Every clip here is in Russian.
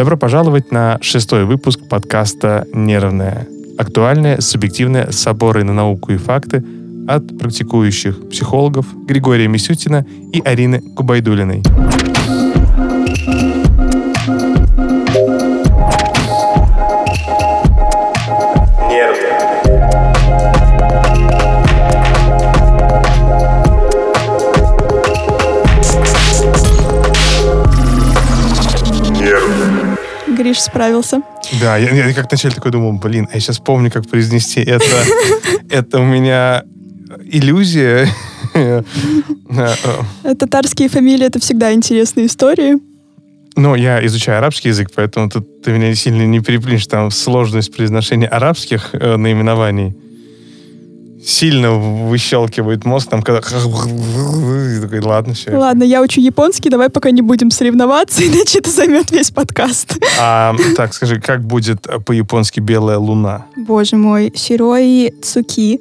Добро пожаловать на шестой выпуск подкаста «Нервная». Актуальные, субъективные соборы на науку и факты от практикующих психологов Григория Мисютина и Арины Кубайдулиной. Гриш справился. Да, я, я как вначале такой думал, блин, а я сейчас помню, как произнести это. Это у меня иллюзия. Татарские фамилии — это всегда интересные истории. Ну, я изучаю арабский язык, поэтому тут ты меня сильно не переплюнешь. Там сложность произношения арабских э, наименований сильно выщелкивает мозг, там, когда... Такой, ладно, все. Ладно, я учу японский, давай пока не будем соревноваться, иначе это займет весь подкаст. А, так, скажи, как будет по-японски «белая луна»? Боже мой, Сирои Цуки.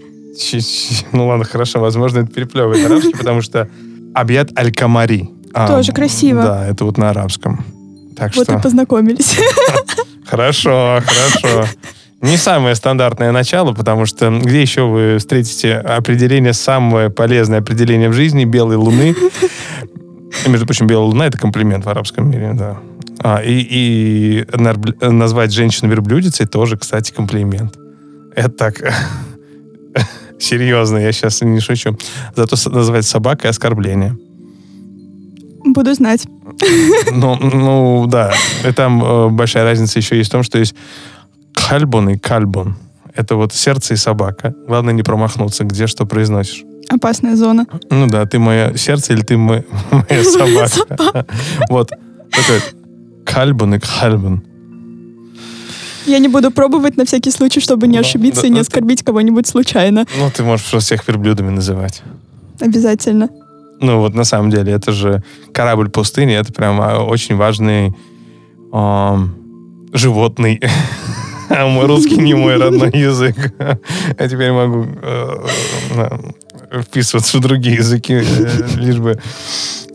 Ну ладно, хорошо, возможно, это переплевывает арабский, потому что Абьят Аль-Камари. А, Тоже красиво. Да, это вот на арабском. Так вот что... и познакомились. Хорошо, хорошо. Не самое стандартное начало, потому что где еще вы встретите определение, самое полезное определение в жизни белой луны? И, между прочим, белая луна — это комплимент в арабском мире, да. А, и, и назвать женщину верблюдицей тоже, кстати, комплимент. Это так серьезно, я сейчас не шучу. Зато назвать собакой оскорбление. Буду знать. Ну, ну да. И там э, большая разница еще есть в том, что есть Кальбон и кальбон. Это вот сердце и собака. Главное не промахнуться, где что произносишь. Опасная зона. Ну да, ты мое сердце или ты моя собака. Вот. Такой кальбон и кальбон. Я не буду пробовать на всякий случай, чтобы не ошибиться и не оскорбить кого-нибудь случайно. Ну, ты можешь просто всех верблюдами называть. Обязательно. Ну, вот на самом деле, это же корабль пустыни, это прям очень важный животный мой русский не мой родной язык. Я теперь могу э, вписываться в другие языки, э, лишь бы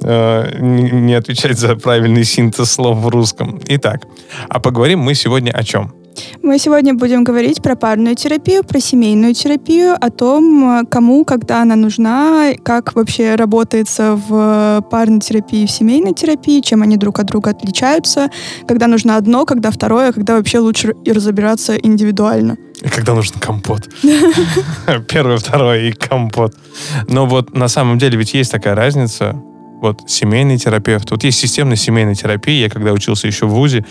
э, не отвечать за правильный синтез слов в русском. Итак, а поговорим мы сегодня о чем? Мы сегодня будем говорить про парную терапию, про семейную терапию, о том, кому, когда она нужна, как вообще работается в парной терапии, в семейной терапии, чем они друг от друга отличаются, когда нужно одно, когда второе, когда вообще лучше разобираться индивидуально. И когда нужен компот. Первое, второе и компот. Но вот на самом деле ведь есть такая разница вот семейный терапевт. Вот есть системная семейная терапия. Я когда учился еще в ВУЗе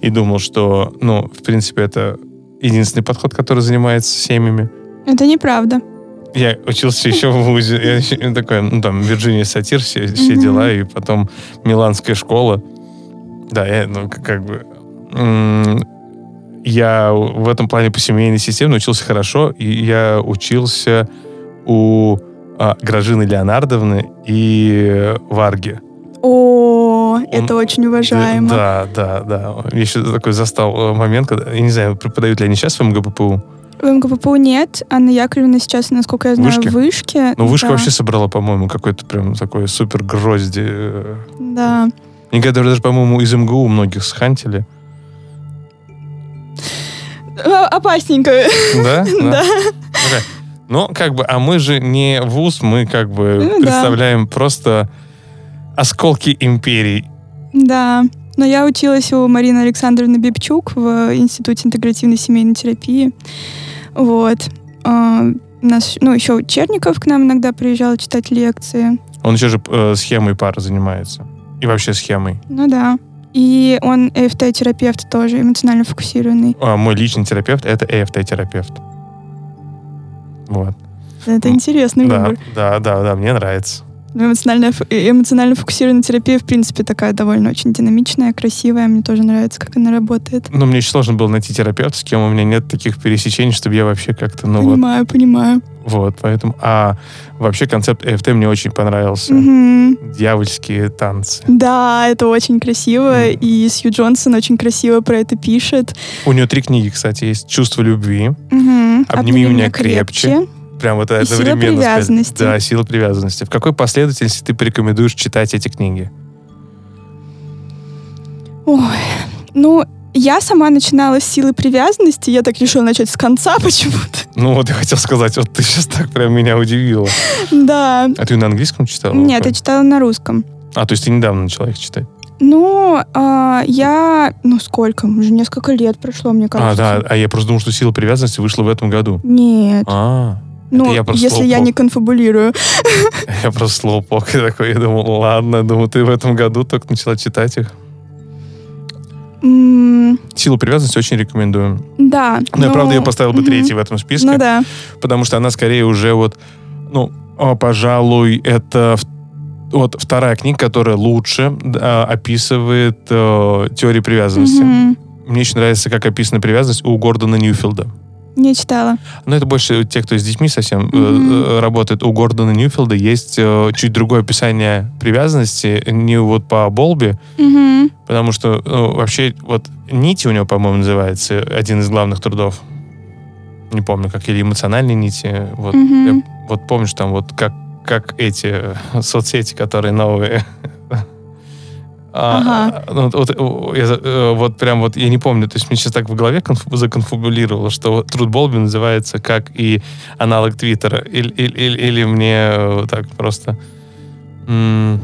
и думал, что, ну, в принципе, это единственный подход, который занимается семьями. Это неправда. Я учился еще в ВУЗе. Я такой, ну, там, Вирджиния Сатир, все, все mm-hmm. дела, и потом Миланская школа. Да, я, ну, как бы... Я в этом плане по семейной системе учился хорошо, и я учился у Гражины Леонардовны и Варги. О, Он, это очень уважаемо. Да, да, да. Я еще такой застал э, момент, когда, я не знаю, преподают ли они сейчас в МГППУ. В МГППУ нет. Анна Яковлевна сейчас, насколько я знаю, вышки? в вышке. Ну, вышка да. вообще собрала, по-моему, какой-то прям такой супер грозди. Да. Они даже, по-моему, из МГУ многих схантили. Опасненько. Да? Да. Ну, как бы, а мы же не вуз, мы как бы ну, представляем да. просто осколки империй. Да. Но я училась у Марины Александровны Бибчук в Институте интегративной семейной терапии. Вот. Uh, нас, ну, еще Черников к нам иногда приезжал читать лекции. Он еще же э, схемой пары занимается. И вообще схемой. Ну да. И он ЭФТ-терапевт тоже, эмоционально фокусированный. А, мой личный терапевт — это ЭФТ-терапевт. Вот. Это интересный да, выбор. Да, да, да, мне нравится. Ну, эмоционально, фокусированная терапия, в принципе, такая довольно очень динамичная, красивая. Мне тоже нравится, как она работает. Ну, мне очень сложно было найти терапевта, с кем у меня нет таких пересечений, чтобы я вообще как-то, ну понимаю, вот... Понимаю, Вот, поэтому... А вообще концепт EFT мне очень понравился. Угу. Дьявольские танцы. Да, это очень красиво, mm. и Сью Джонсон очень красиво про это пишет. У нее три книги, кстати, есть. «Чувство любви», угу. «Обними, меня крепче», крепче прям вот это сила привязанности. Сказать. Да, сила привязанности. В какой последовательности ты порекомендуешь читать эти книги? Ой, Ну, я сама начинала с силы привязанности, я так решила начать с конца почему-то. Ну вот я хотел сказать, вот ты сейчас так прям меня удивила. Да. А ты на английском читала? Нет, я читала на русском. А, то есть ты недавно начала их читать? Ну, а, я... Ну, сколько? Уже несколько лет прошло, мне кажется. А, да. А я просто думал, что «Сила привязанности» вышла в этом году. Нет. А, ну, я просто если я слоупок. не конфабулирую. я просто слоупок и такой, я думал, ладно, думаю, ты в этом году только начала читать их. М, «Силу привязанности» очень рекомендую. Да. Но, я, ну, правда, ее поставил бы мгм. третьей в этом списке. Ну да. потому что она скорее уже вот, ну, а, пожалуй, это вот вторая книга, которая лучше да, описывает э, теорию привязанности. Мгм. Мне очень нравится, как описана привязанность у Гордона Ньюфилда. Не читала. Но это больше те, кто с детьми совсем Мгм. э, работает. У Гордона Ньюфилда есть э, чуть другое описание привязанности, не вот по Болби, Мгм. потому что ну, вообще вот нити у него, по-моему, называется один из главных трудов. Не помню, как или эмоциональные нити. Вот Мгм. я вот помнишь, там вот как, как эти э, соцсети, которые новые. А, Ага. ну, вот, вот, я э, вот прям вот, я не помню, то есть мне сейчас так в голове конфу- законфабулировало, что труд Болби называется как и аналог Твиттера. Или, или, или- или мне э, так просто... м,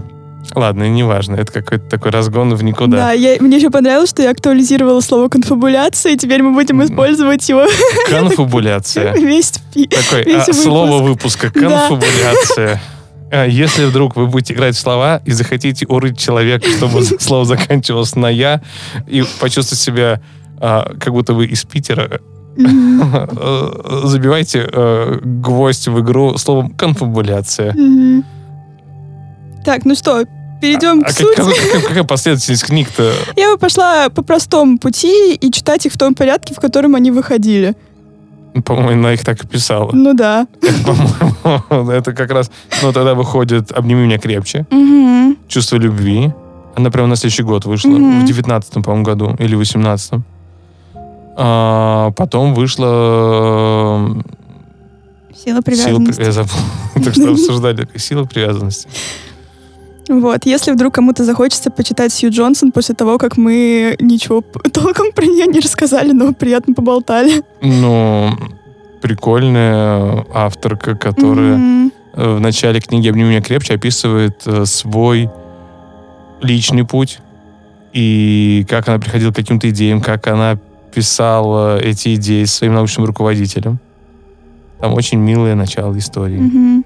Ладно, неважно, это какой-то такой разгон в никуда. Да, я, мне еще понравилось, что я актуализировала слово конфабуляция, и теперь мы будем использовать его Конфабуляция. весь Такой, Весь а, выпуск. слово выпуска, Да. конфабуляция. А, Если вдруг вы будете играть в слова и захотите урыть человека, чтобы слово заканчивалось на «я», и почувствовать себя а, как будто вы из Питера, э, забивайте э, гвоздь в игру словом «конфабуляция». Так, ну что, перейдем А к сути. какая последовательность книг-то? Я бы пошла по простому пути и читать их в том порядке, в котором они выходили. По-моему, она их так и писала. Ну да. Это, по-моему, это как раз... Ну, тогда выходит «Обними меня крепче», Мгм. «Чувство любви». Она прямо на следующий год вышла. Мгм. В девятнадцатом, по-моему, году. Или восемнадцатом. А, потом вышла... Сила Сила... при- привязанности. Я забыл. Так что обсуждали. Сила привязанности. Вот, если вдруг кому-то захочется почитать Сью Джонсон после того, как мы ничего толком про нее не рассказали, но приятно поболтали. Ну, прикольная авторка, которая э, в начале книги «Обними меня крепче» описывает э, свой личный путь и как она приходила к каким-то идеям, как она писала эти идеи своим научным руководителем. Там очень милое начало истории. Мгм.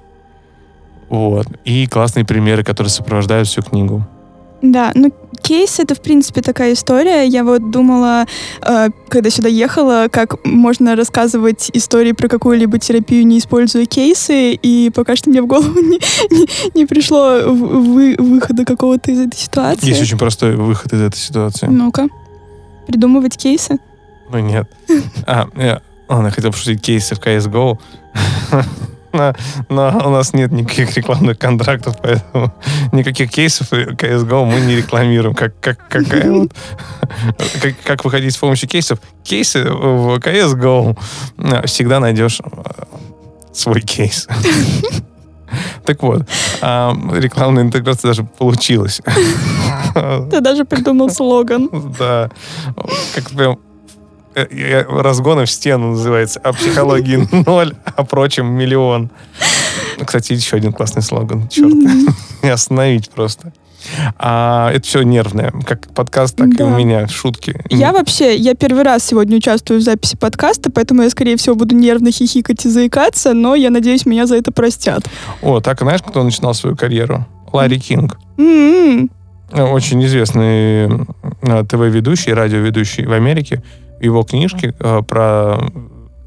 Вот. И классные примеры, которые сопровождают всю книгу. Да, ну кейс это в принципе такая история. Я вот думала, э, когда сюда ехала, как можно рассказывать истории про какую-либо терапию, не используя кейсы, и пока что мне в голову не, не- не пришло вы- выхода какого-то из этой ситуации. Есть очень простой выход из этой ситуации. Ну-ка, придумывать кейсы. Ну, нет. А, я, ладно, я хотел пошутить кейсы в CSGO. Но, но у нас нет никаких рекламных контрактов, поэтому никаких кейсов CSGO мы не рекламируем. Как, как, какая вот, как, как выходить с помощью кейсов? Кейсы в CSGO. э, Всегда найдешь э, свой кейс. Так вот, а, рекламная интеграция даже получилась. Ты даже придумал слоган. Да. Как прям разгоны в стену называется. О психологии ноль, о прочем миллион. Кстати, еще один классный слоган. Черт, не остановить просто. А, это все нервное. Как подкаст, так и Да. у меня шутки. Я вообще, я первый раз сегодня участвую в записи подкаста, поэтому я, скорее всего, буду нервно хихикать и заикаться, но я надеюсь, меня за это простят. О, так знаешь, кто начинал свою карьеру? Ларри Кинг. М-м. Очень известный э, ТВ-ведущий, радиоведущий в Америке. Его книжки э, про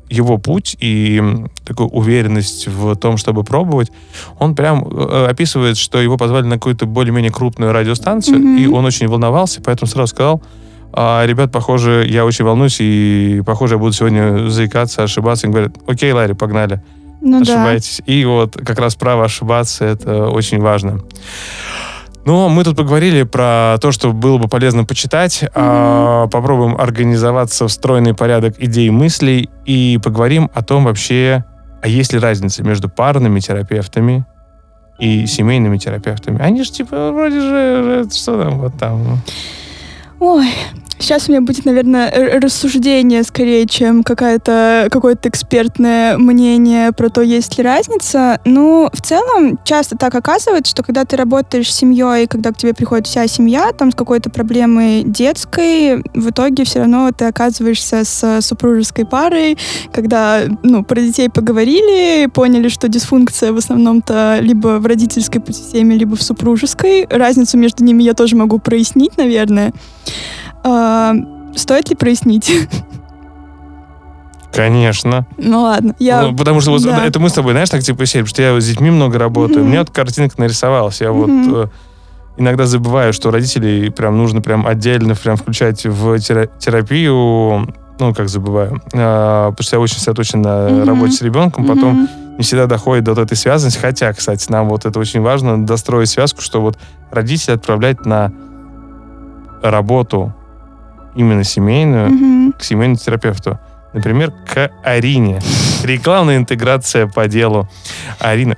его путь и такую уверенность в том, чтобы пробовать, он прям э, описывает, что его позвали на какую-то более-менее крупную радиостанцию, Мгм. и он очень волновался, поэтому сразу сказал, «А, ребят, похоже, я очень волнуюсь, и, похоже, я буду сегодня заикаться, ошибаться. И говорят, окей, Ларри, погнали Ну да. ошибаетесь. И вот как раз право ошибаться это очень важно. Но мы тут поговорили про то, что было бы полезно почитать. А, попробуем организоваться в стройный порядок идей и мыслей и поговорим о том вообще, а есть ли разница между парными терапевтами и семейными терапевтами. Они же типа вроде же, же, что там вот там. Ой, Сейчас у меня будет, наверное, рассуждение скорее, чем какая-то, какое-то экспертное мнение про то, есть ли разница. Ну, в целом, часто так оказывается, что когда ты работаешь с семьей, когда к тебе приходит вся семья, там с какой-то проблемой детской, в итоге все равно ты оказываешься с супружеской парой, когда, ну, про детей поговорили, поняли, что дисфункция в основном-то либо в родительской системе, либо в супружеской. Разницу между ними я тоже могу прояснить, наверное. А, стоит ли прояснить? Конечно. Ну ладно, я... Ну, потому что вот да. это мы с тобой, знаешь, так типа потому что я с детьми много работаю. Мгм. Мне вот картинка нарисовалась. Я Мгм. вот э, иногда забываю, что родителей прям нужно прям отдельно прям включать в тера- терапию. Ну, как забываю. А, потому что я очень сосредоточен на Мгм. работе с ребенком. Потом Мгм. не всегда доходит до вот этой связанности. Хотя, кстати, нам вот это очень важно, достроить связку, что вот родителей отправлять на работу именно семейную, Мгм. к семейному терапевту. Например, к Арине. Рекламная интеграция по делу. Арина,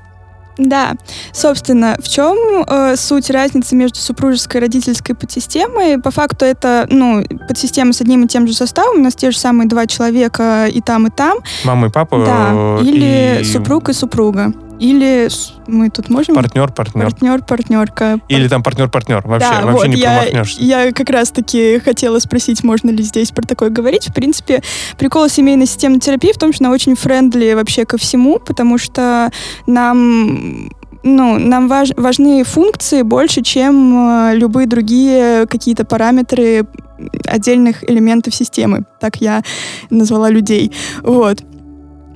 Да, собственно, в чем э, суть разницы между супружеской и родительской подсистемой? По факту это, ну, подсистема с одним и тем же составом, у нас те же самые два человека и там, и там, мама и папа. да, э, или и супруг и супруга, или мы тут можем... Партнер, партнер. Партнер, партнерка. Или там партнер-партнер. Вообще, да, вообще вот, не я, промахнешься. я как раз-таки хотела спросить, можно ли здесь про такое говорить. В принципе, прикол семейной системной терапии в том, что она очень friendly вообще ко всему, потому что нам ну, нам важ- важны функции больше, чем э, любые другие какие-то параметры отдельных элементов системы. Так я назвала людей. Вот.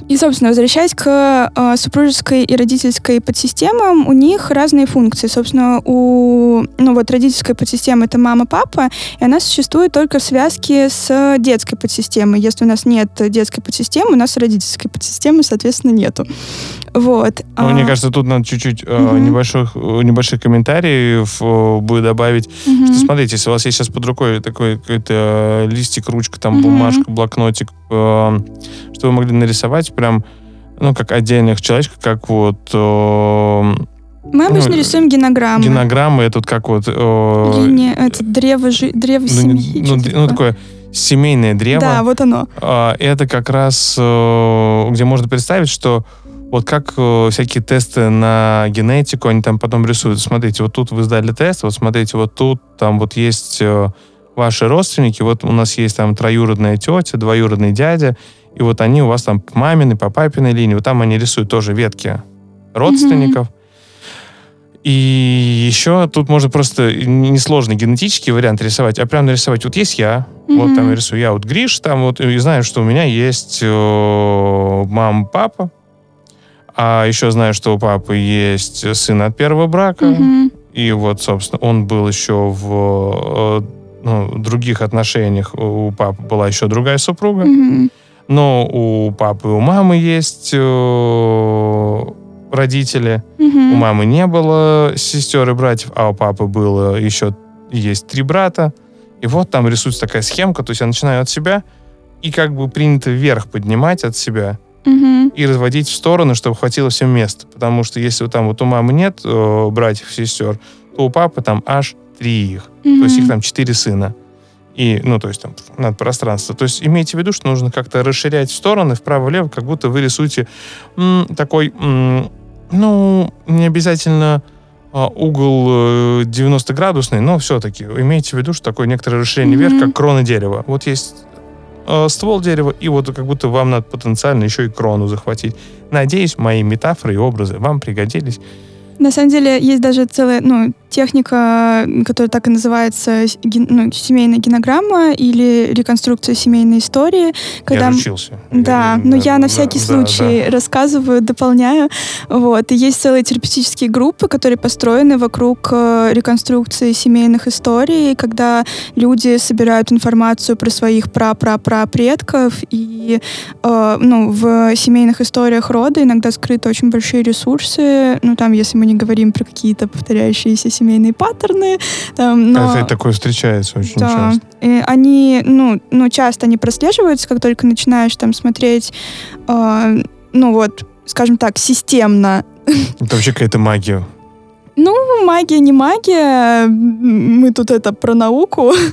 И, собственно, возвращаясь к э, супружеской и родительской подсистемам, у них разные функции. Собственно, у ну вот родительской подсистемы это мама-папа, и она существует только в связке с детской подсистемой. Если у нас нет детской подсистемы, у нас родительской подсистемы, соответственно, нету. Вот. Ну, А, Мне кажется, тут надо чуть-чуть э, Мгм. небольших, э, небольших комментариев э, будет добавить. мгм. Что, смотрите, если у вас есть сейчас под рукой такой какой-то э, листик, ручка, там Мгм. бумажка, блокнотик, э, что вы могли нарисовать прям, ну, как отдельных человечков, как вот э, Мы обычно ну, рисуем генограммы. генограммы, и тут как вот... э, Линия, это древо, жи- древо ну, семьи. ну, д- ну, такое семейное древо. Да, вот оно. А, это как раз, э, где можно представить, что вот как э, всякие тесты на генетику, они там потом рисуют. Смотрите, вот тут вы сдали тест, вот смотрите, вот тут там вот есть э, ваши родственники, вот у нас есть там троюродная тетя, двоюродный дядя, и вот они у вас там по маминой, по папиной линии, вот там они рисуют тоже ветки родственников. И еще тут можно просто несложный генетический вариант рисовать, а прям нарисовать. Вот есть я, вот Мгм. там я рисую я вот Гриш, там вот и знаю, что у меня есть э, мама, папа, а еще знаю, что у папы есть сын от первого брака, Мгм. и вот, собственно, он был еще в э, ну, других отношениях. У папы была еще другая супруга, Мгм. Но у папы и у мамы есть э, родители. Мгм. У мамы не было сестер и братьев, а у папы было еще есть три брата. И вот там рисуется такая схемка, то есть я начинаю от себя и как бы принято вверх поднимать от себя Мгм. и разводить в стороны, чтобы хватило всем места. Потому что если вот там вот у мамы нет э, братьев, сестер, то у папы там аж три их. То есть их там четыре сына. И, ну, то есть там надо пространство. То есть имейте в виду, что нужно как-то расширять стороны, вправо-влево, как будто вы рисуете м, такой, м, ну, не обязательно а, угол э, 90-градусный, но все-таки имейте в виду, что такое некоторое расширение Мгм. вверх, как крона дерева. Вот есть э, ствол дерева, и вот как будто вам надо потенциально еще и крону захватить. Надеюсь, мои метафоры и образы вам пригодились. На самом деле есть даже целая ну, техника, которая так и называется ген- ну, семейная генограмма или реконструкция семейной истории. Когда Я учился. Да, Я- но я на да, всякий да, случай да. рассказываю, дополняю. Вот. И есть целые терапевтические группы, которые построены вокруг э, реконструкции семейных историй, когда люди собирают информацию про своих пра-пра-пра-предков, и э, ну, в семейных историях рода иногда скрыты очень большие ресурсы. Ну, там, если мы не говорим про какие-то повторяющиеся семейные паттерны, там, но... Это такое встречается очень Да, часто. и они, ну, ну, часто они прослеживаются, как только начинаешь там смотреть, э, ну вот, скажем так, системно. Это вообще какая-то магия. Ну, магия не магия, мы тут это про науку.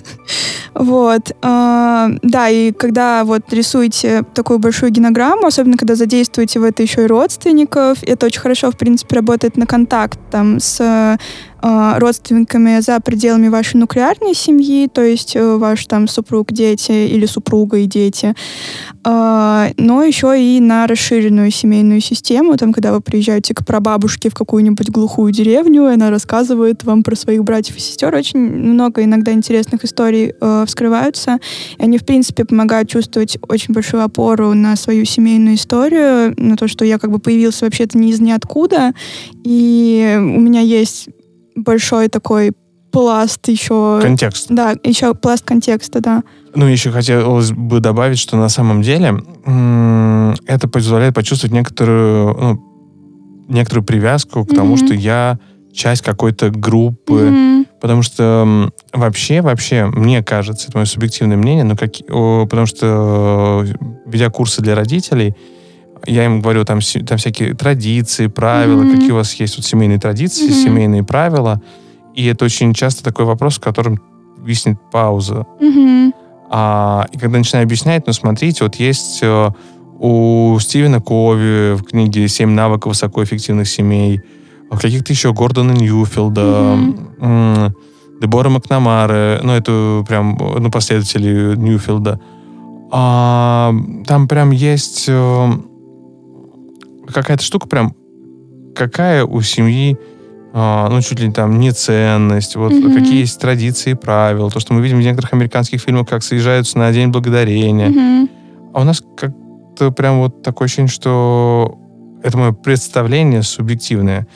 Вот. Э, да, и когда вот рисуете такую большую генограмму, особенно когда задействуете в это еще и родственников, это очень хорошо, в принципе, работает на контакт там с а, родственниками за пределами вашей нуклеарной семьи, то есть э, ваш там супруг, дети или супруга и дети, а, но еще и на расширенную семейную систему, там, когда вы приезжаете к прабабушке в какую-нибудь глухую деревню, и она рассказывает вам про своих братьев и сестер. Очень много иногда интересных историй э, вскрываются, и они, в принципе, помогают чувствовать очень большую опору на свою семейную историю, на то, что я как бы появился вообще-то не из ниоткуда, и у меня есть большой такой пласт еще... Контекст. Да, еще пласт контекста, да. Ну, еще хотелось бы добавить, что на самом деле это позволяет почувствовать некоторую, ну, некоторую привязку к тому, mm-hmm. что я часть какой-то группы. Mm-hmm. Потому что вообще, вообще, мне кажется, это мое субъективное мнение, но как, потому что ведя курсы для родителей, я им говорю, там, там всякие традиции, правила, mm-hmm. какие у вас есть вот семейные традиции, mm-hmm. семейные правила. И это очень часто такой вопрос, в котором виснет пауза. Mm-hmm. А, и когда начинаю объяснять, ну, смотрите, вот есть э, у Стивена Кови в книге «Семь навыков высокоэффективных семей», каких-то еще Гордона Ньюфилда, mm-hmm. Дебора Макнамары, ну, это прям, ну, последователи Ньюфилда. А, там прям есть э, какая-то штука прям, какая у семьи, а, ну, чуть ли там не ценность, вот mm-hmm. какие есть традиции и правила, то, что мы видим в некоторых американских фильмах, как съезжаются на День Благодарения. Mm-hmm. А у нас как-то прям вот такое ощущение, что это мое представление субъективное.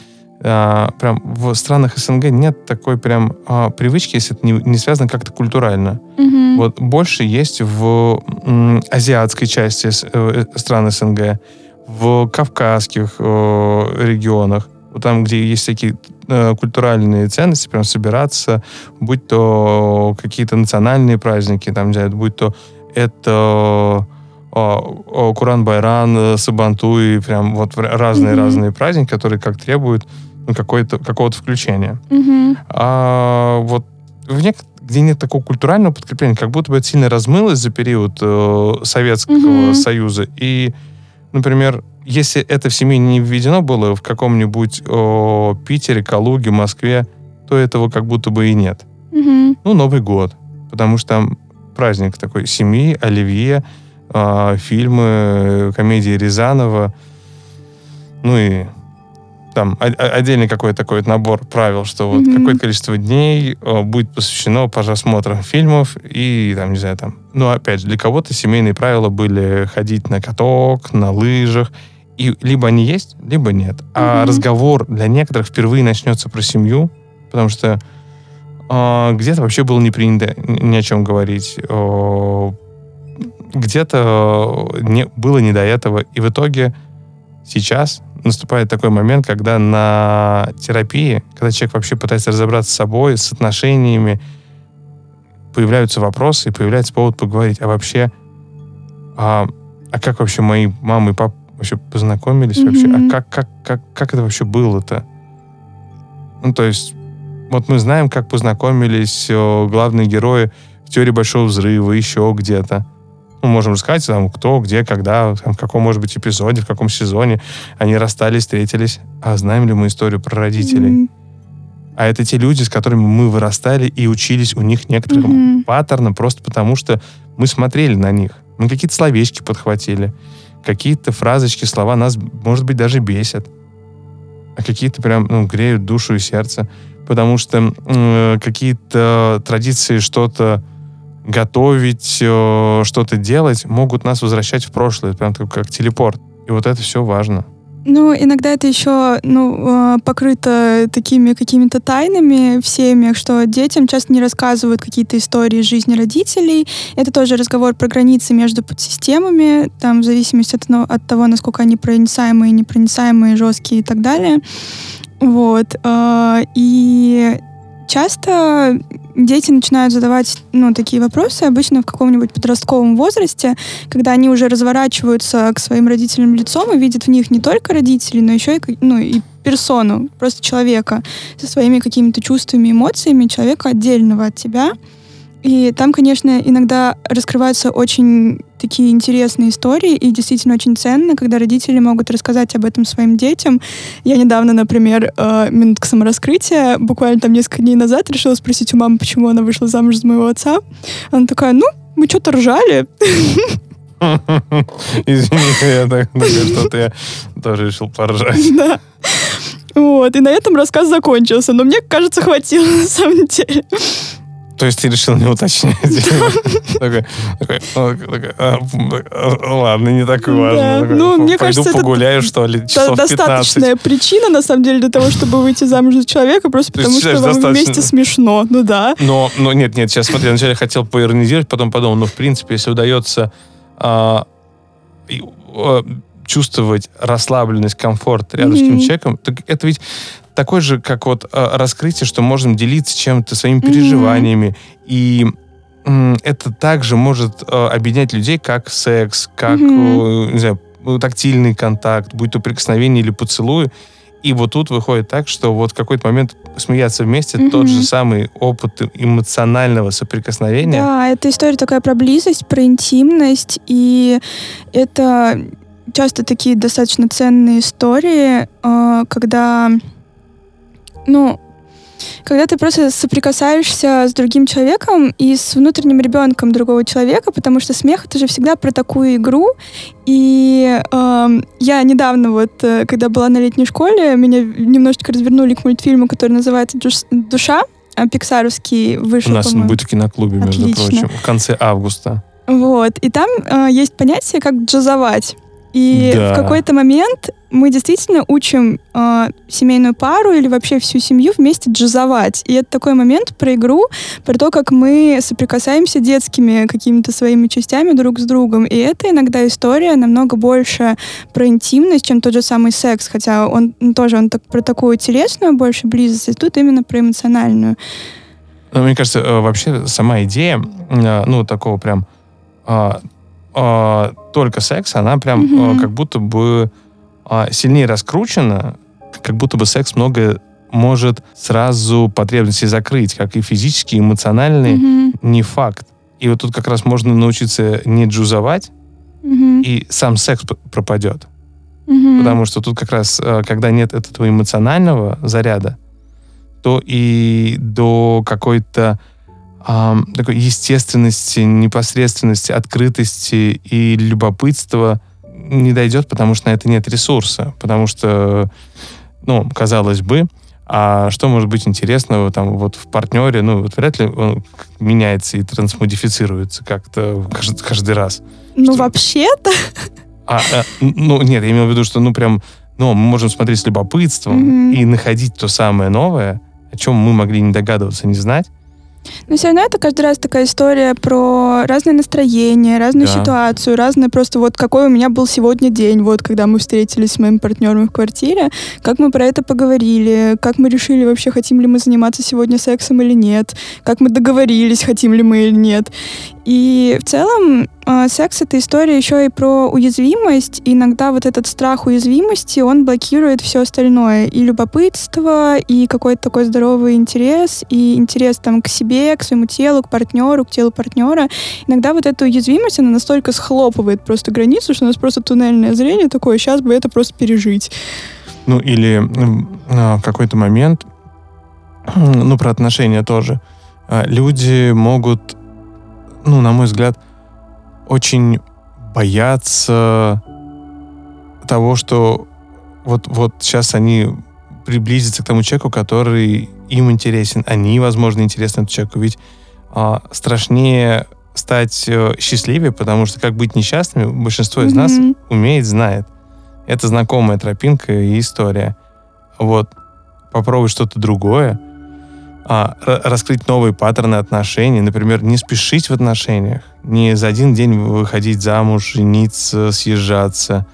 А, прям в странах СНГ нет такой прям а, привычки, если это не, не связано как-то культурально. Mm-hmm. Вот больше есть в м, азиатской части э, стран СНГ в кавказских э, регионах, там, где есть всякие э, культуральные ценности, прям собираться, будь то какие-то национальные праздники, там, будь то это э, Куран-Байран, Сабантуй, прям вот разные-разные mm-hmm. праздники, которые как требуют ну, какое-то, какого-то включения. Mm-hmm. А вот в нек- где нет такого культурального подкрепления, как будто бы это сильно размылось за период э, Советского mm-hmm. Союза, и например, если это в семье не введено было в каком-нибудь о, Питере, Калуге, Москве, то этого как будто бы и нет. Угу. Ну, Новый год, потому что там праздник такой семьи, оливье, э, фильмы, комедии Рязанова, ну и там отдельный какой-то такой набор правил, что вот mm-hmm. какое-то количество дней будет посвящено просмотрам фильмов и там, не знаю, там, ну, опять же, для кого-то семейные правила были ходить на каток, на лыжах, и либо они есть, либо нет. Mm-hmm. А разговор для некоторых впервые начнется про семью, потому что э, где-то вообще было не принято ни о чем говорить, э, где-то не, было не до этого, и в итоге сейчас наступает такой момент, когда на терапии, когда человек вообще пытается разобраться с собой, с отношениями, появляются вопросы и появляется повод поговорить. А вообще, а, а как вообще мои мамы и папа вообще познакомились mm-hmm. вообще? А как, как, как, как это вообще было-то? Ну, то есть, вот мы знаем, как познакомились о, главные герои в теории Большого Взрыва, еще где-то мы можем рассказать, там, кто, где, когда, там, в каком, может быть, эпизоде, в каком сезоне они расстались, встретились. А знаем ли мы историю про родителей? Mm-hmm. А это те люди, с которыми мы вырастали и учились у них некоторым mm-hmm. паттернам, просто потому что мы смотрели на них. Мы какие-то словечки подхватили, какие-то фразочки, слова нас, может быть, даже бесят. А какие-то прям ну, греют душу и сердце. Потому что э, какие-то традиции, что-то готовить, э, что-то делать, могут нас возвращать в прошлое, прям как телепорт. И вот это все важно. Ну, иногда это еще ну, э, покрыто такими какими-то тайнами в семьях, что детям часто не рассказывают какие-то истории жизни родителей. Это тоже разговор про границы между подсистемами, там, в зависимости от, ну, от того, насколько они проницаемые, непроницаемые, жесткие и так далее. Вот. Э, и часто дети начинают задавать ну, такие вопросы обычно в каком-нибудь подростковом возрасте, когда они уже разворачиваются к своим родителям лицом и видят в них не только родителей, но еще и, ну, и персону, просто человека со своими какими-то чувствами, эмоциями, человека отдельного от тебя. И там, конечно, иногда раскрываются очень такие интересные истории, и действительно очень ценно, когда родители могут рассказать об этом своим детям. Я недавно, например, э, минутка самораскрытия, буквально там несколько дней назад решила спросить у мамы, почему она вышла замуж за моего отца. Она такая, ну, мы что-то ржали. Извини, я так что-то я тоже решил поржать. Да. Вот, и на этом рассказ закончился. Но мне кажется, хватило на самом деле. То есть ты решил не уточнять? «А, а, ладно, не так важно. Ну, мне кажется, погуляю, что ли, Достаточная причина, на самом деле, для того, чтобы выйти замуж за человека, просто потому что вам вместе смешно. Ну да. Но, но нет, нет, сейчас смотри, вначале хотел поиронизировать, потом подумал, ну, в принципе, если удается а, чувствовать расслабленность, комфорт рядом с этим человеком, так это ведь такой же, как вот э, раскрытие, что можем делиться чем-то, своими переживаниями. Mm-hmm. И это также может э, объединять людей, как секс, как, mm-hmm. не знаю, тактильный контакт, будь то прикосновение или поцелуй. И вот тут выходит так, что вот в какой-то момент смеяться вместе mm-hmm. тот же самый опыт эмоционального соприкосновения. Да, это история такая про близость, про интимность, и это часто такие достаточно ценные истории, э, когда ну, когда ты просто соприкасаешься с другим человеком и с внутренним ребенком другого человека, потому что смех это же всегда про такую игру. И э, я недавно вот, э, когда была на летней школе, меня немножечко развернули к мультфильму, который называется «Душа», а пиксаровский вышел. У нас он будет в киноклубе, между Отлично. прочим, в конце августа. Вот. И там э, есть понятие, как джазовать. И да. в какой-то момент мы действительно учим э, семейную пару или вообще всю семью вместе джазовать. И это такой момент про игру, про то, как мы соприкасаемся детскими какими-то своими частями друг с другом. И это иногда история намного больше про интимность, чем тот же самый секс, хотя он, он тоже он так, про такую телесную больше близость, а тут именно про эмоциональную. Ну, мне кажется, э, вообще сама идея, э, ну, такого прям а, э, только секс, она прям mm-hmm. э, как будто бы э, сильнее раскручена, как будто бы секс много может сразу потребности закрыть, как и физические, и эмоциональные, mm-hmm. не факт. И вот тут как раз можно научиться не джузовать, mm-hmm. и сам секс пропадет. Mm-hmm. Потому что тут как раз, когда нет этого эмоционального заряда, то и до какой-то э, такой естественности, непосредственности, открытости и любопытства не дойдет, потому что на это нет ресурса. Потому что, ну, казалось бы, а что может быть интересного там вот в партнере? Ну, вот вряд ли он меняется и трансмодифицируется как-то каждый, каждый раз. Ну, что... вообще-то... А, а, ну, нет, я имел в виду, что, ну, прям, ну, мы можем смотреть с любопытством mm-hmm. и находить то самое новое, о чем мы могли не догадываться, не знать. Но все равно это каждый раз такая история про разное настроение, разную да. ситуацию, разное просто вот какой у меня был сегодня день, вот когда мы встретились с моим партнером в квартире, как мы про это поговорили, как мы решили вообще, хотим ли мы заниматься сегодня сексом или нет, как мы договорились, хотим ли мы или нет. И в целом секс — это история еще и про уязвимость. И иногда вот этот страх уязвимости, он блокирует все остальное. И любопытство, и какой-то такой здоровый интерес, и интерес там к себе, к своему телу, к партнеру, к телу партнера. Иногда вот эта уязвимость, она настолько схлопывает просто границу, что у нас просто туннельное зрение такое, сейчас бы это просто пережить. Ну, или э, какой-то момент, ну, про отношения тоже, э, люди могут ну, на мой взгляд, очень боятся того, что вот, вот сейчас они приблизятся к тому человеку, который им интересен, они, возможно, интересны этому человеку. Ведь а, страшнее стать э, счастливее, потому что как быть несчастными, большинство из mm-hmm. нас умеет, знает. Это знакомая тропинка и история. Вот попробовать что-то другое, а, раскрыть новые паттерны отношений, например, не спешить в отношениях, не за один день выходить замуж, жениться, съезжаться.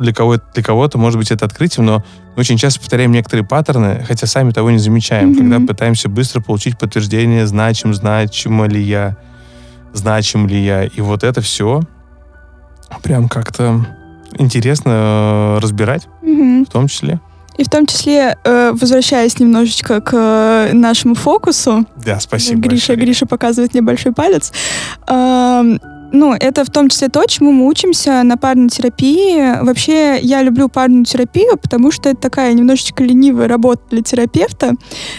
Для, кого, для кого-то, может быть, это открытием, но мы очень часто повторяем некоторые паттерны, хотя сами того не замечаем, mm-hmm. когда пытаемся быстро получить подтверждение, значим, значима ли я, значим ли я. И вот это все прям как-то интересно э, разбирать, mm-hmm. в том числе. И в том числе, э, возвращаясь немножечко к э, нашему фокусу. Да, спасибо. Гриша, большое. Гриша показывает мне большой палец. Ну, это в том числе то, чему мы учимся на парной терапии. Вообще, я люблю парную терапию, потому что это такая немножечко ленивая работа для терапевта,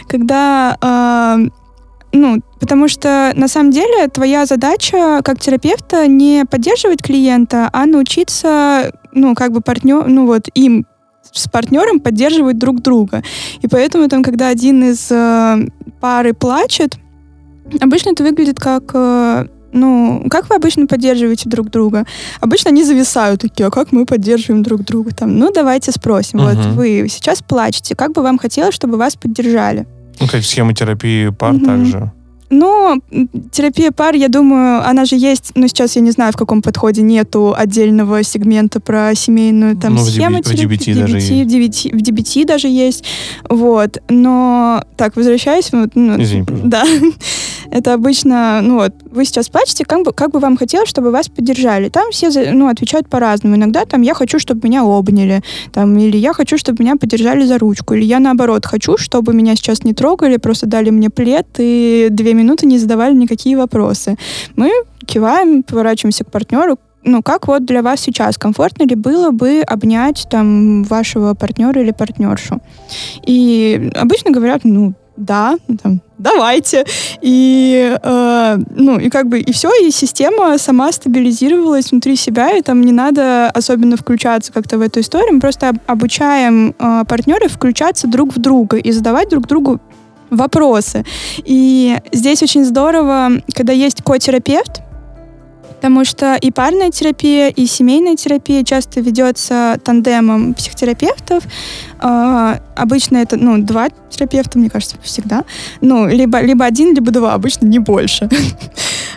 когда э, ну, потому что на самом деле твоя задача как терапевта не поддерживать клиента, а научиться, ну, как бы партнер, ну вот им с партнером поддерживать друг друга. И поэтому там, когда один из э, пары плачет, обычно это выглядит как э, ну, как вы обычно поддерживаете друг друга? Обычно они зависают такие, а как мы поддерживаем друг друга? Там, ну, давайте спросим. Мгм. Вот вы сейчас плачете, как бы вам хотелось, чтобы вас поддержали? Ну, как схема терапии пар Мгм. также. Ну, м, терапия пар, я думаю, она же есть, но сейчас я не знаю, в каком подходе нету отдельного сегмента про семейную там Ну, в схему в терапии. DBT даже в DBT, в DBT даже есть. Вот. Но, так, возвращаясь, вот, ну, Извини, пожалуйста. да, это обычно, ну вот, вы сейчас плачете, как бы, как бы вам хотелось, чтобы вас поддержали. Там все, ну, отвечают по-разному. Иногда там я хочу, чтобы меня обняли, там, или я хочу, чтобы меня поддержали за ручку, или я наоборот хочу, чтобы меня сейчас не трогали, просто дали мне плед и две минуты не задавали никакие вопросы. Мы киваем, поворачиваемся к партнеру, ну, как вот для вас сейчас? Комфортно ли было бы обнять там вашего партнера или партнершу? И обычно говорят, ну, да, ну, там, давайте. И, э, ну, и как бы, и все, и система сама стабилизировалась внутри себя, и там не надо особенно включаться как-то в эту историю. Мы просто об- обучаем э, партнеров включаться друг в друга и задавать друг другу вопросы. И здесь очень здорово, когда есть котерапевт, потому что и парная терапия, и семейная терапия часто ведется тандемом психотерапевтов. А, обычно это, ну, два терапевта, мне кажется, всегда. Ну, либо, либо один, либо два, обычно не больше.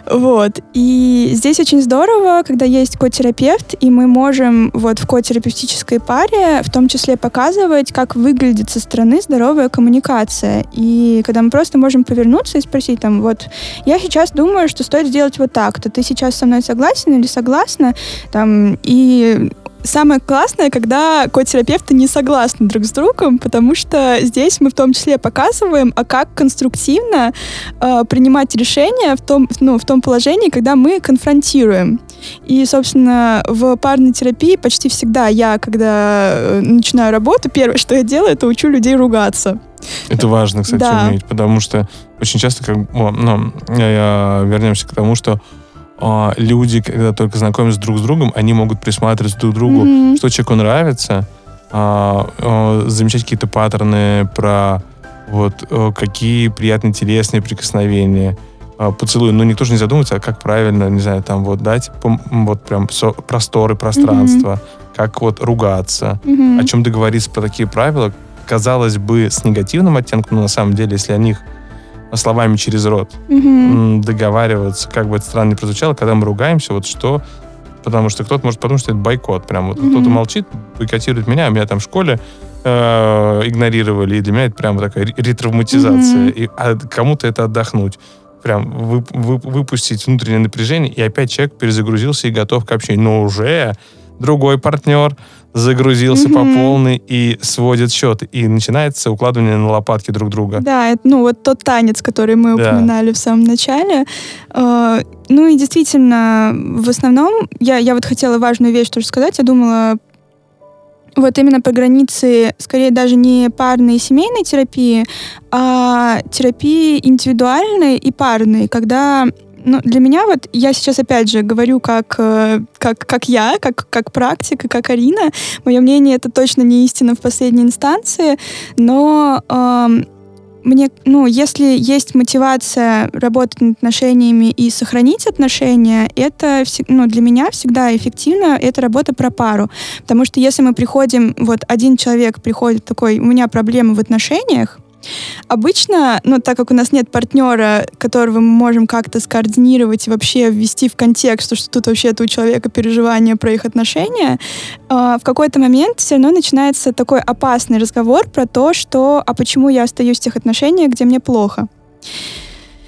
Вот. И здесь очень здорово, когда есть котерапевт, и мы можем вот в котерапевтической паре в том числе показывать, как выглядит со стороны здоровая коммуникация. И когда мы просто можем повернуться и спросить там, вот, я сейчас думаю, что стоит сделать вот так-то. Ты сейчас со мной согласен или согласна? Там, и Самое классное, когда котерапевты не согласны друг с другом, потому что здесь мы в том числе показываем, а как конструктивно э, принимать решения в том, ну, в том положении, когда мы конфронтируем. И, собственно, в парной терапии почти всегда я, когда э, начинаю работу, первое, что я делаю, это учу людей ругаться. Это важно, кстати, Да. уметь, потому что очень часто, как, ну, я- вернемся к тому, что а, люди, когда только знакомятся друг с другом, они могут присматриваться друг к другу, Мгм. что человеку нравится, а, а, замечать какие-то паттерны про вот э, какие приятные, интересные прикосновения, поцелуй. Но никто же не задумывается, а как правильно, не знаю, там вот дать вот прям просторы, пространство, как вот ругаться, Мгм. о чем договориться про такие правила, казалось бы, с негативным оттенком, но на самом деле, если о них словами через рот. М, договариваться, как бы это странно ни прозвучало, когда мы ругаемся, вот что, потому что кто-то может подумать, что это бойкот, прям. Вот Мгм. кто-то молчит, бойкотирует меня, а меня там в школе э, игнорировали, и для меня это прямо такая ре- ретравматизация, Мгм. и а кому-то это отдохнуть, прям вы- вы- выпустить внутреннее напряжение, и опять человек перезагрузился и готов к общению, но уже другой партнер загрузился по Мгм. полной и сводит счеты, и начинается укладывание на лопатки друг друга. Да, это, ну вот тот танец, который мы Да. упоминали в самом начале. Э, ну и действительно, в основном, я, я вот хотела важную вещь тоже сказать. Я думала вот именно по границе, скорее даже не парной и семейной терапии, а терапии индивидуальной и парной, когда ну, для меня вот, я сейчас опять же говорю как, э, как, как я, как, как практик и как Арина. Мое мнение это точно не истина в последней инстанции, но эм, мне, ну, если есть мотивация работать над отношениями и сохранить отношения, это ну, для меня всегда эффективно, это работа про пару. Потому что если мы приходим, вот один человек приходит такой, у меня проблемы в отношениях, Обычно, ну, так как у нас нет партнера, которого мы можем как-то скоординировать и вообще ввести в контекст, что тут вообще-то у человека переживания про их отношения, э, в какой-то момент все равно начинается такой опасный разговор про то, что «а почему я остаюсь в тех отношениях, где мне плохо?»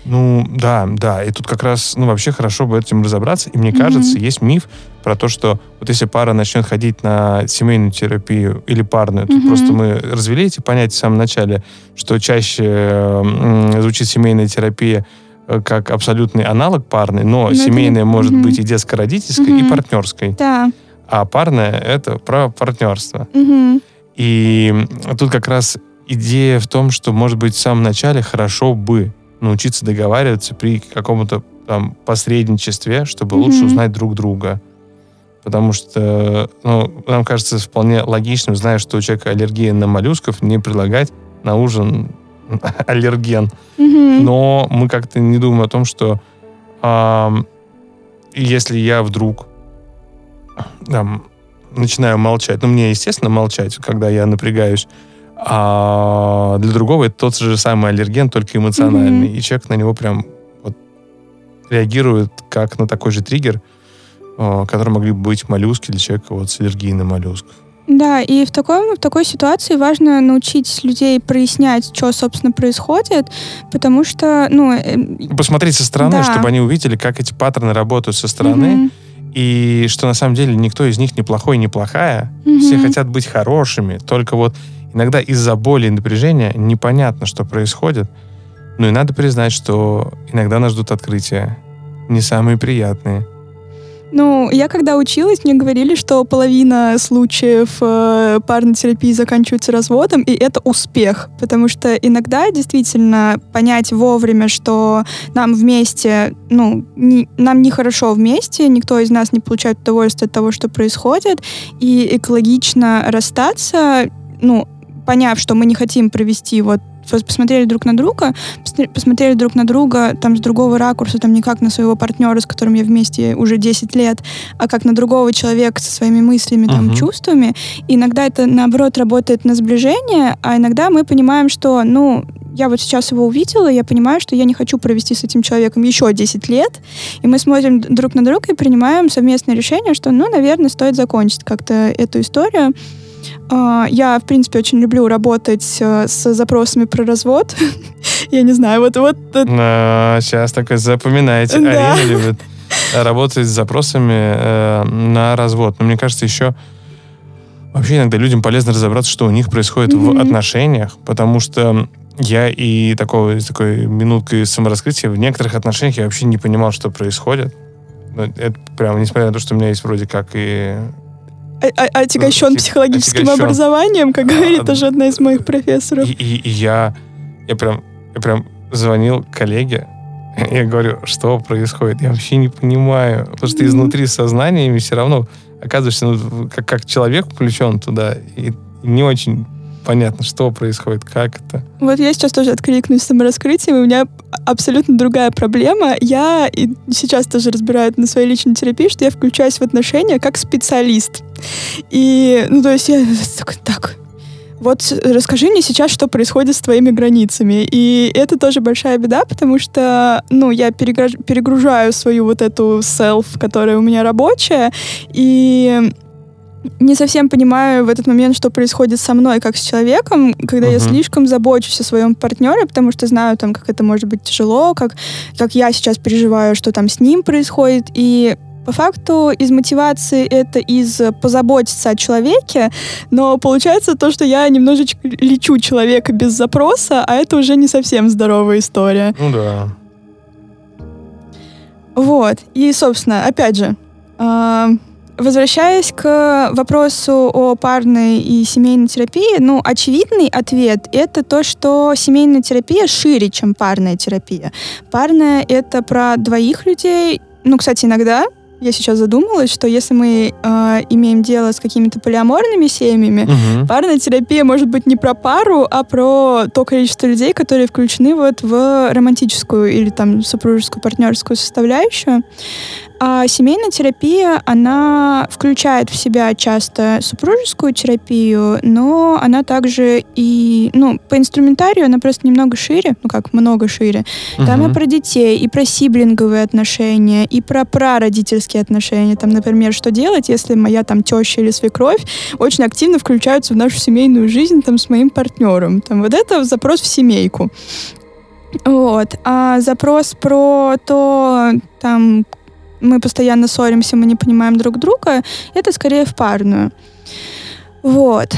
Ну, да, да. И тут как раз, ну, вообще хорошо бы этим разобраться. И мне кажется, mm-hmm. есть миф про то, что вот если пара начнет ходить на семейную терапию или парную, то mm-hmm. просто мы развели эти понятия в самом начале, что чаще э, звучит семейная терапия э, как абсолютный аналог парной, но ну, семейная может mm-hmm. быть и детско-родительской, mm-hmm. и партнерской. Да. А парная — это про партнерство. Mm-hmm. И тут как раз идея в том, что, может быть, в самом начале хорошо бы научиться договариваться при каком-то там посредничестве, чтобы mm-hmm. лучше узнать друг друга. Потому что, ну, нам кажется вполне логичным, зная, что у человека аллергия на моллюсков, не предлагать на ужин аллерген. Mm-hmm. Но мы как-то не думаем о том, что э, если я вдруг там, начинаю молчать, ну, мне, естественно, молчать, когда я напрягаюсь, а для другого это тот же самый аллерген, только эмоциональный. Mm-hmm. И человек на него прям вот реагирует как на такой же триггер, который могли бы быть моллюски для человека вот с аллергией на моллюск. Да, и в, таком, в такой ситуации важно научить людей прояснять, что, собственно, происходит, потому что, ну... Э, Посмотреть со стороны, да. чтобы они увидели, как эти паттерны работают со стороны, mm-hmm. и что на самом деле никто из них не плохой, не плохая, mm-hmm. все хотят быть хорошими, только вот Иногда из-за боли и напряжения непонятно, что происходит. Но и надо признать, что иногда нас ждут открытия. Не самые приятные. Ну, я когда училась, мне говорили, что половина случаев э, парной терапии заканчивается разводом, и это успех, потому что иногда действительно понять вовремя, что нам вместе, ну, не, нам нехорошо вместе, никто из нас не получает удовольствие от того, что происходит, и экологично расстаться, ну, поняв, что мы не хотим провести вот посмотрели друг на друга, посмотрели друг на друга там с другого ракурса, там не как на своего партнера, с которым я вместе уже 10 лет, а как на другого человека со своими мыслями, там, uh-huh. чувствами. И иногда это, наоборот, работает на сближение, а иногда мы понимаем, что, ну, я вот сейчас его увидела, я понимаю, что я не хочу провести с этим человеком еще 10 лет, и мы смотрим друг на друга и принимаем совместное решение, что, ну, наверное, стоит закончить как-то эту историю. А, я, в принципе, очень люблю работать э, с запросами про развод. Я не знаю, вот... вот Сейчас такой запоминайте. Арина любит работать с запросами э, на развод. Но мне кажется, еще вообще иногда людям полезно разобраться, что у них происходит в отношениях, потому что я и такого, такой минуткой самораскрытия в некоторых отношениях я вообще не понимал, что происходит. Это прям, несмотря на то, что у меня есть вроде как и отягощен ну, психологическим отягощен. образованием, как говорит тоже одна из моих профессоров. И, и, и я, я прям, я прям звонил коллеге, я говорю, что происходит? Я вообще не понимаю. Потому что изнутри сознания все равно оказываешься ну, как, как человек включен туда, и не очень понятно, что происходит, как это. Вот я сейчас тоже откликнусь самораскрытием, и у меня абсолютно другая проблема. Я и сейчас тоже разбираю это на своей личной терапии, что я включаюсь в отношения как специалист. И, ну, то есть я такой, так, вот расскажи мне сейчас, что происходит с твоими границами. И это тоже большая беда, потому что, ну, я перегружаю свою вот эту self, которая у меня рабочая, и не совсем понимаю в этот момент, что происходит со мной, как с человеком, когда uh-huh. я слишком забочусь о своем партнере, потому что знаю, там, как это может быть тяжело, как, как я сейчас переживаю, что там с ним происходит. И по факту из мотивации это из позаботиться о человеке, но получается то, что я немножечко лечу человека без запроса, а это уже не совсем здоровая история. Ну да. Вот. И, собственно, опять же, э, Возвращаясь к вопросу о парной и семейной терапии, ну, очевидный ответ — это то, что семейная терапия шире, чем парная терапия. Парная — это про двоих людей, ну, кстати, иногда я сейчас задумалась, что если мы э, имеем дело с какими-то полиаморными семьями, угу. парная терапия может быть не про пару, а про то количество людей, которые включены вот в романтическую или там супружескую партнерскую составляющую. А семейная терапия, она включает в себя часто супружескую терапию, но она также и, ну, по инструментарию она просто немного шире, ну как, много шире. Угу. Там и про детей, и про сиблинговые отношения, и про прародительские отношения. Там, например, что делать, если моя там теща или свекровь очень активно включаются в нашу семейную жизнь там с моим партнером. Там вот это запрос в семейку. Вот. А запрос про то, там, мы постоянно ссоримся, мы не понимаем друг друга, это скорее в парную. Вот.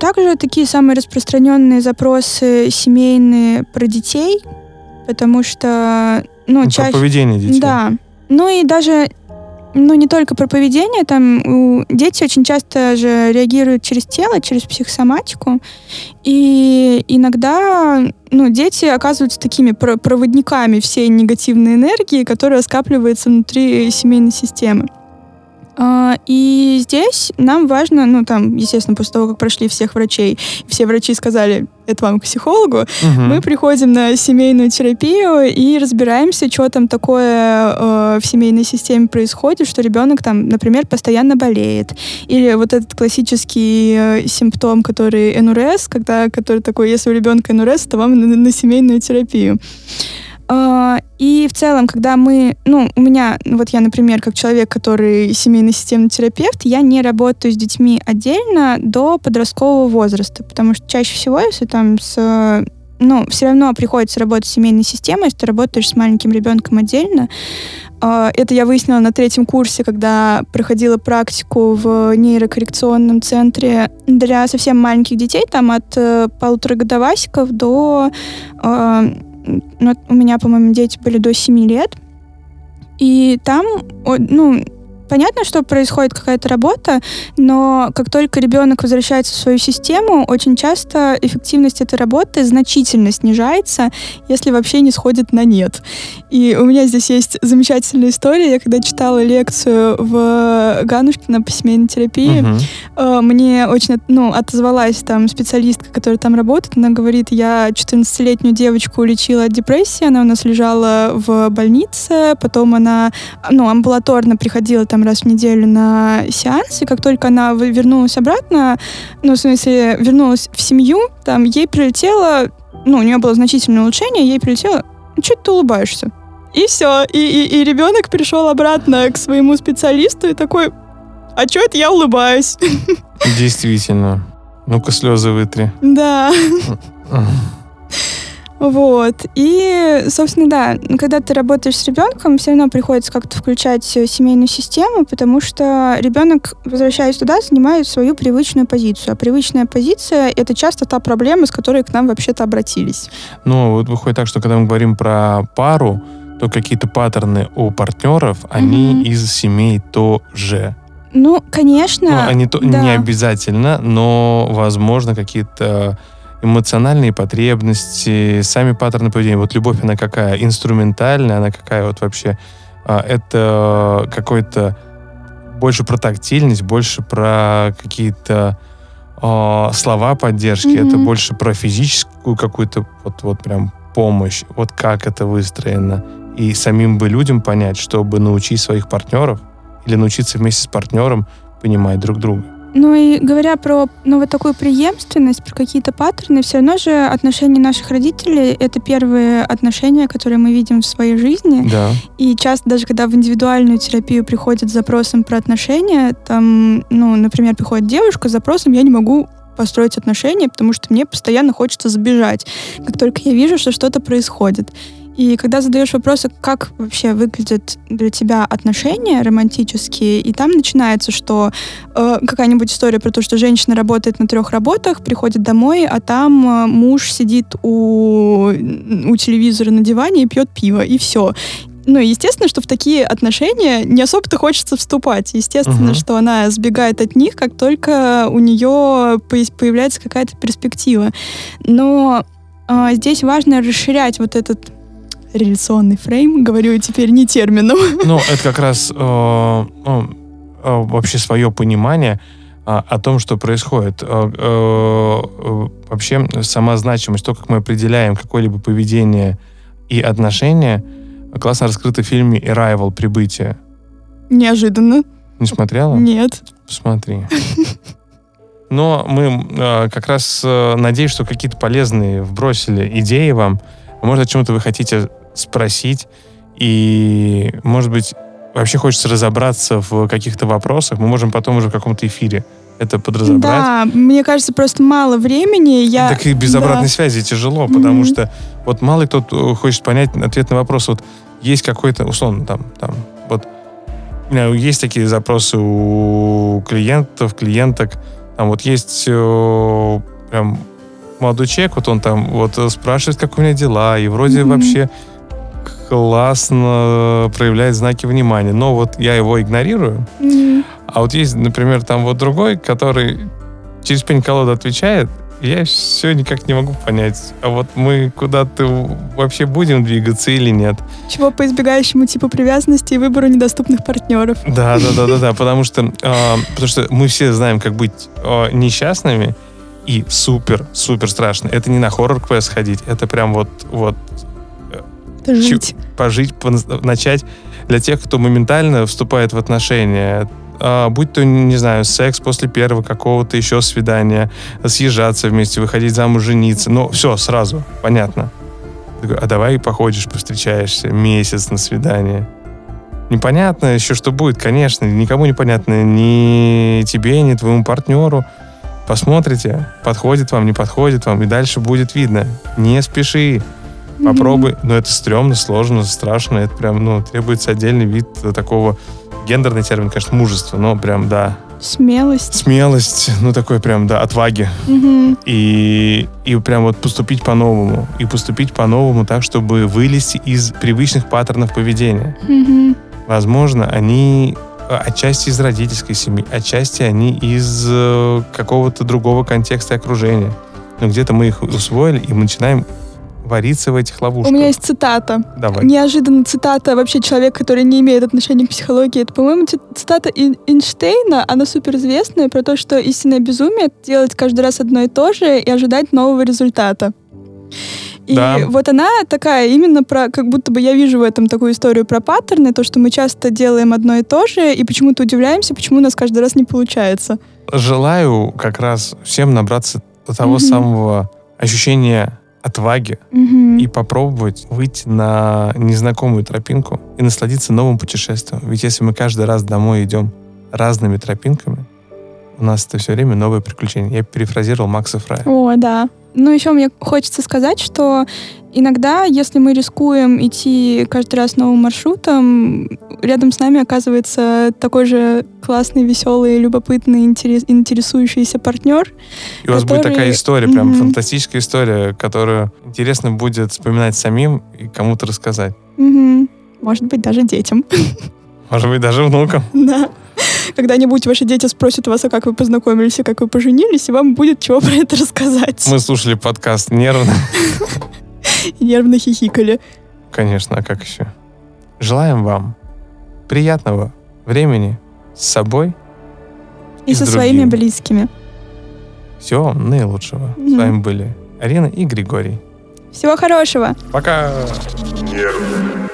Также такие самые распространенные запросы семейные про детей, потому что, ну, ну чаще... Поведение детей. Да. Ну и даже ну, не только про поведение, там дети очень часто же реагируют через тело, через психосоматику, и иногда, ну, дети оказываются такими проводниками всей негативной энергии, которая скапливается внутри семейной системы. А, и здесь нам важно, ну, там, естественно, после того, как прошли всех врачей, все врачи сказали, это вам к психологу, угу. мы приходим на семейную терапию и разбираемся, что там такое э, в семейной системе происходит, что ребенок там, например, постоянно болеет. Или вот этот классический э, симптом, который НРС, когда, который такой, если у ребенка НРС, то вам на, на семейную терапию. А, и в целом, когда мы, ну, у меня, вот я, например, как человек, который семейный системный терапевт, я не работаю с детьми отдельно до подросткового возраста, потому что чаще всего, если там с ну, все равно приходится работать с семейной системой, если ты работаешь с маленьким ребенком отдельно. А, это я выяснила на третьем курсе, когда проходила практику в нейрокоррекционном центре для совсем маленьких детей, там от э, полуторагодовасиков до а, ну, у меня, по-моему, дети были до 7 лет. И там, ну, понятно, что происходит какая-то работа, но как только ребенок возвращается в свою систему, очень часто эффективность этой работы значительно снижается, если вообще не сходит на нет. И у меня здесь есть замечательная история. Я когда читала лекцию в Ганушкино по семейной терапии, uh-huh. мне очень ну, отозвалась там специалистка, которая там работает. Она говорит, я 14-летнюю девочку лечила от депрессии, она у нас лежала в больнице, потом она ну, амбулаторно приходила там раз в неделю на сеанс, и как только она вернулась обратно, ну, в смысле, вернулась в семью, там ей прилетело, ну, у нее было значительное улучшение, ей прилетело, ну, что ты улыбаешься? И все. И, и, и ребенок пришел обратно к своему специалисту и такой, а что это я улыбаюсь? Действительно. Ну-ка слезы вытри. Да. Вот. И, собственно, да, когда ты работаешь с ребенком, все равно приходится как-то включать семейную систему, потому что ребенок, возвращаясь туда, занимает свою привычную позицию. А привычная позиция — это часто та проблема, с которой к нам вообще-то обратились. Ну, вот выходит так, что когда мы говорим про пару, то какие-то паттерны у партнеров, они mm-hmm. из семей тоже. Ну, конечно. Ну, они то, да. не обязательно, но, возможно, какие-то эмоциональные потребности, сами паттерны поведения. Вот любовь, она какая? Инструментальная, она какая вот вообще? А, это какой-то больше про тактильность, больше про какие-то э, слова поддержки, mm-hmm. это больше про физическую какую-то вот, вот прям помощь, вот как это выстроено. И самим бы людям понять, чтобы научить своих партнеров или научиться вместе с партнером понимать друг друга. Ну и говоря про ну, вот такую преемственность, про какие-то паттерны, все равно же отношения наших родителей — это первые отношения, которые мы видим в своей жизни. Да. И часто даже когда в индивидуальную терапию приходят с запросом про отношения, там, ну, например, приходит девушка с запросом «я не могу построить отношения, потому что мне постоянно хочется сбежать, как только я вижу, что что-то происходит. И когда задаешь вопросы, как вообще выглядят для тебя отношения романтические, и там начинается, что э, какая-нибудь история про то, что женщина работает на трех работах, приходит домой, а там э, муж сидит у, у телевизора на диване и пьет пиво, и все. Ну, естественно, что в такие отношения не особо-то хочется вступать. Естественно, uh-huh. что она сбегает от них, как только у нее появляется какая-то перспектива. Но э, здесь важно расширять вот этот реляционный фрейм, говорю теперь не термином. Ну, это как раз э, ну, э, вообще свое понимание э, о том, что происходит. Э, э, вообще сама значимость, то, как мы определяем какое-либо поведение и отношение, классно раскрыто в фильме «Arrival. Прибытие». Неожиданно. Не смотрела? Нет. Посмотри. Но мы э, как раз э, надеюсь, что какие-то полезные вбросили идеи вам. Может, о чем-то вы хотите спросить. И, может быть, вообще хочется разобраться в каких-то вопросах. Мы можем потом уже в каком-то эфире это подразобрать. Да, мне кажется, просто мало времени. Я... Так и без Да. обратной связи тяжело, потому Мгм. что вот мало кто э, хочет понять ответ на вопрос. Вот есть какой-то, условно, там, там, вот есть такие запросы у клиентов, клиенток. Там вот есть э, прям молодой человек, вот он там вот э, спрашивает, как у меня дела, и вроде Мгм. вообще классно проявляет знаки внимания. Но вот я его игнорирую, Мгм. а вот есть, например, там вот другой, который через пень-колоду отвечает, я все никак не могу понять, а вот мы куда-то вообще будем двигаться или нет. Чего по избегающему типу привязанности и выбору недоступных партнеров. Да, да, да, да, да, потому что, а, потому что мы все знаем, как быть а, несчастными и супер, супер страшно. Это не на хоррор-квест ходить, это прям вот, вот жить. пожить, начать для тех, кто моментально вступает в отношения. А, будь то, не знаю, секс после первого какого-то еще свидания, съезжаться вместе, выходить замуж, жениться. Ну, все, сразу, понятно. А давай походишь, повстречаешься месяц на свидание. Непонятно еще, что будет, конечно. Никому не понятно. Ни тебе, ни твоему партнеру. Посмотрите, подходит вам, не подходит вам, и дальше будет видно. Не спеши. Попробуй, но это стрёмно, сложно, страшно. Это прям, ну, требуется отдельный вид э, такого, гендерный термин, конечно, мужества, но прям, да, Смелость. смелость, ну, такой прям, да, отваги. И, и прям вот поступить по-новому. И поступить по-новому так, чтобы вылезти из привычных паттернов поведения. Возможно, они э, отчасти из родительской семьи, отчасти они из э, какого-то другого контекста и окружения. Но где-то мы их усвоили, и мы начинаем вариться в этих У ловушках. меня есть цитата. Давай. Неожиданно цитата вообще человека, который не имеет отношения к психологии. Это, по-моему, ци- цитата Эйнштейна. Она суперизвестная про то, что истинное безумие — делать каждый раз одно и то же и ожидать нового результата. И Да. вот она такая именно про, как будто бы я вижу в этом такую историю про паттерны, то, что мы часто делаем одно и то же, и почему-то удивляемся, почему у нас каждый раз не получается. Желаю как раз всем набраться того Мгм. самого ощущения отваги Мгм. и попробовать выйти на незнакомую тропинку и насладиться новым путешествием. Ведь если мы каждый раз домой идем разными тропинками, у нас это все время новые приключения. Я перефразировал Макса Фрая. О, да. Ну, еще мне хочется сказать, что иногда, если мы рискуем идти каждый раз новым маршрутом, рядом с нами оказывается такой же классный, веселый, любопытный, интерес- интересующийся партнер. И у вас будет такая история, прям Мгм. фантастическая история, которую интересно будет вспоминать самим и кому-то рассказать. Мгм. Может быть, даже детям. Может быть, даже внукам. Да. Когда-нибудь ваши дети спросят вас, а как вы познакомились и как вы поженились, и вам будет чего про это рассказать. Мы слушали подкаст нервно. Нервно хихикали. Конечно, а как еще? Желаем вам приятного времени с собой. И, И со своими другими. близкими. Всего вам наилучшего. С вами были Арина и Григорий. Всего хорошего! Пока! Нервный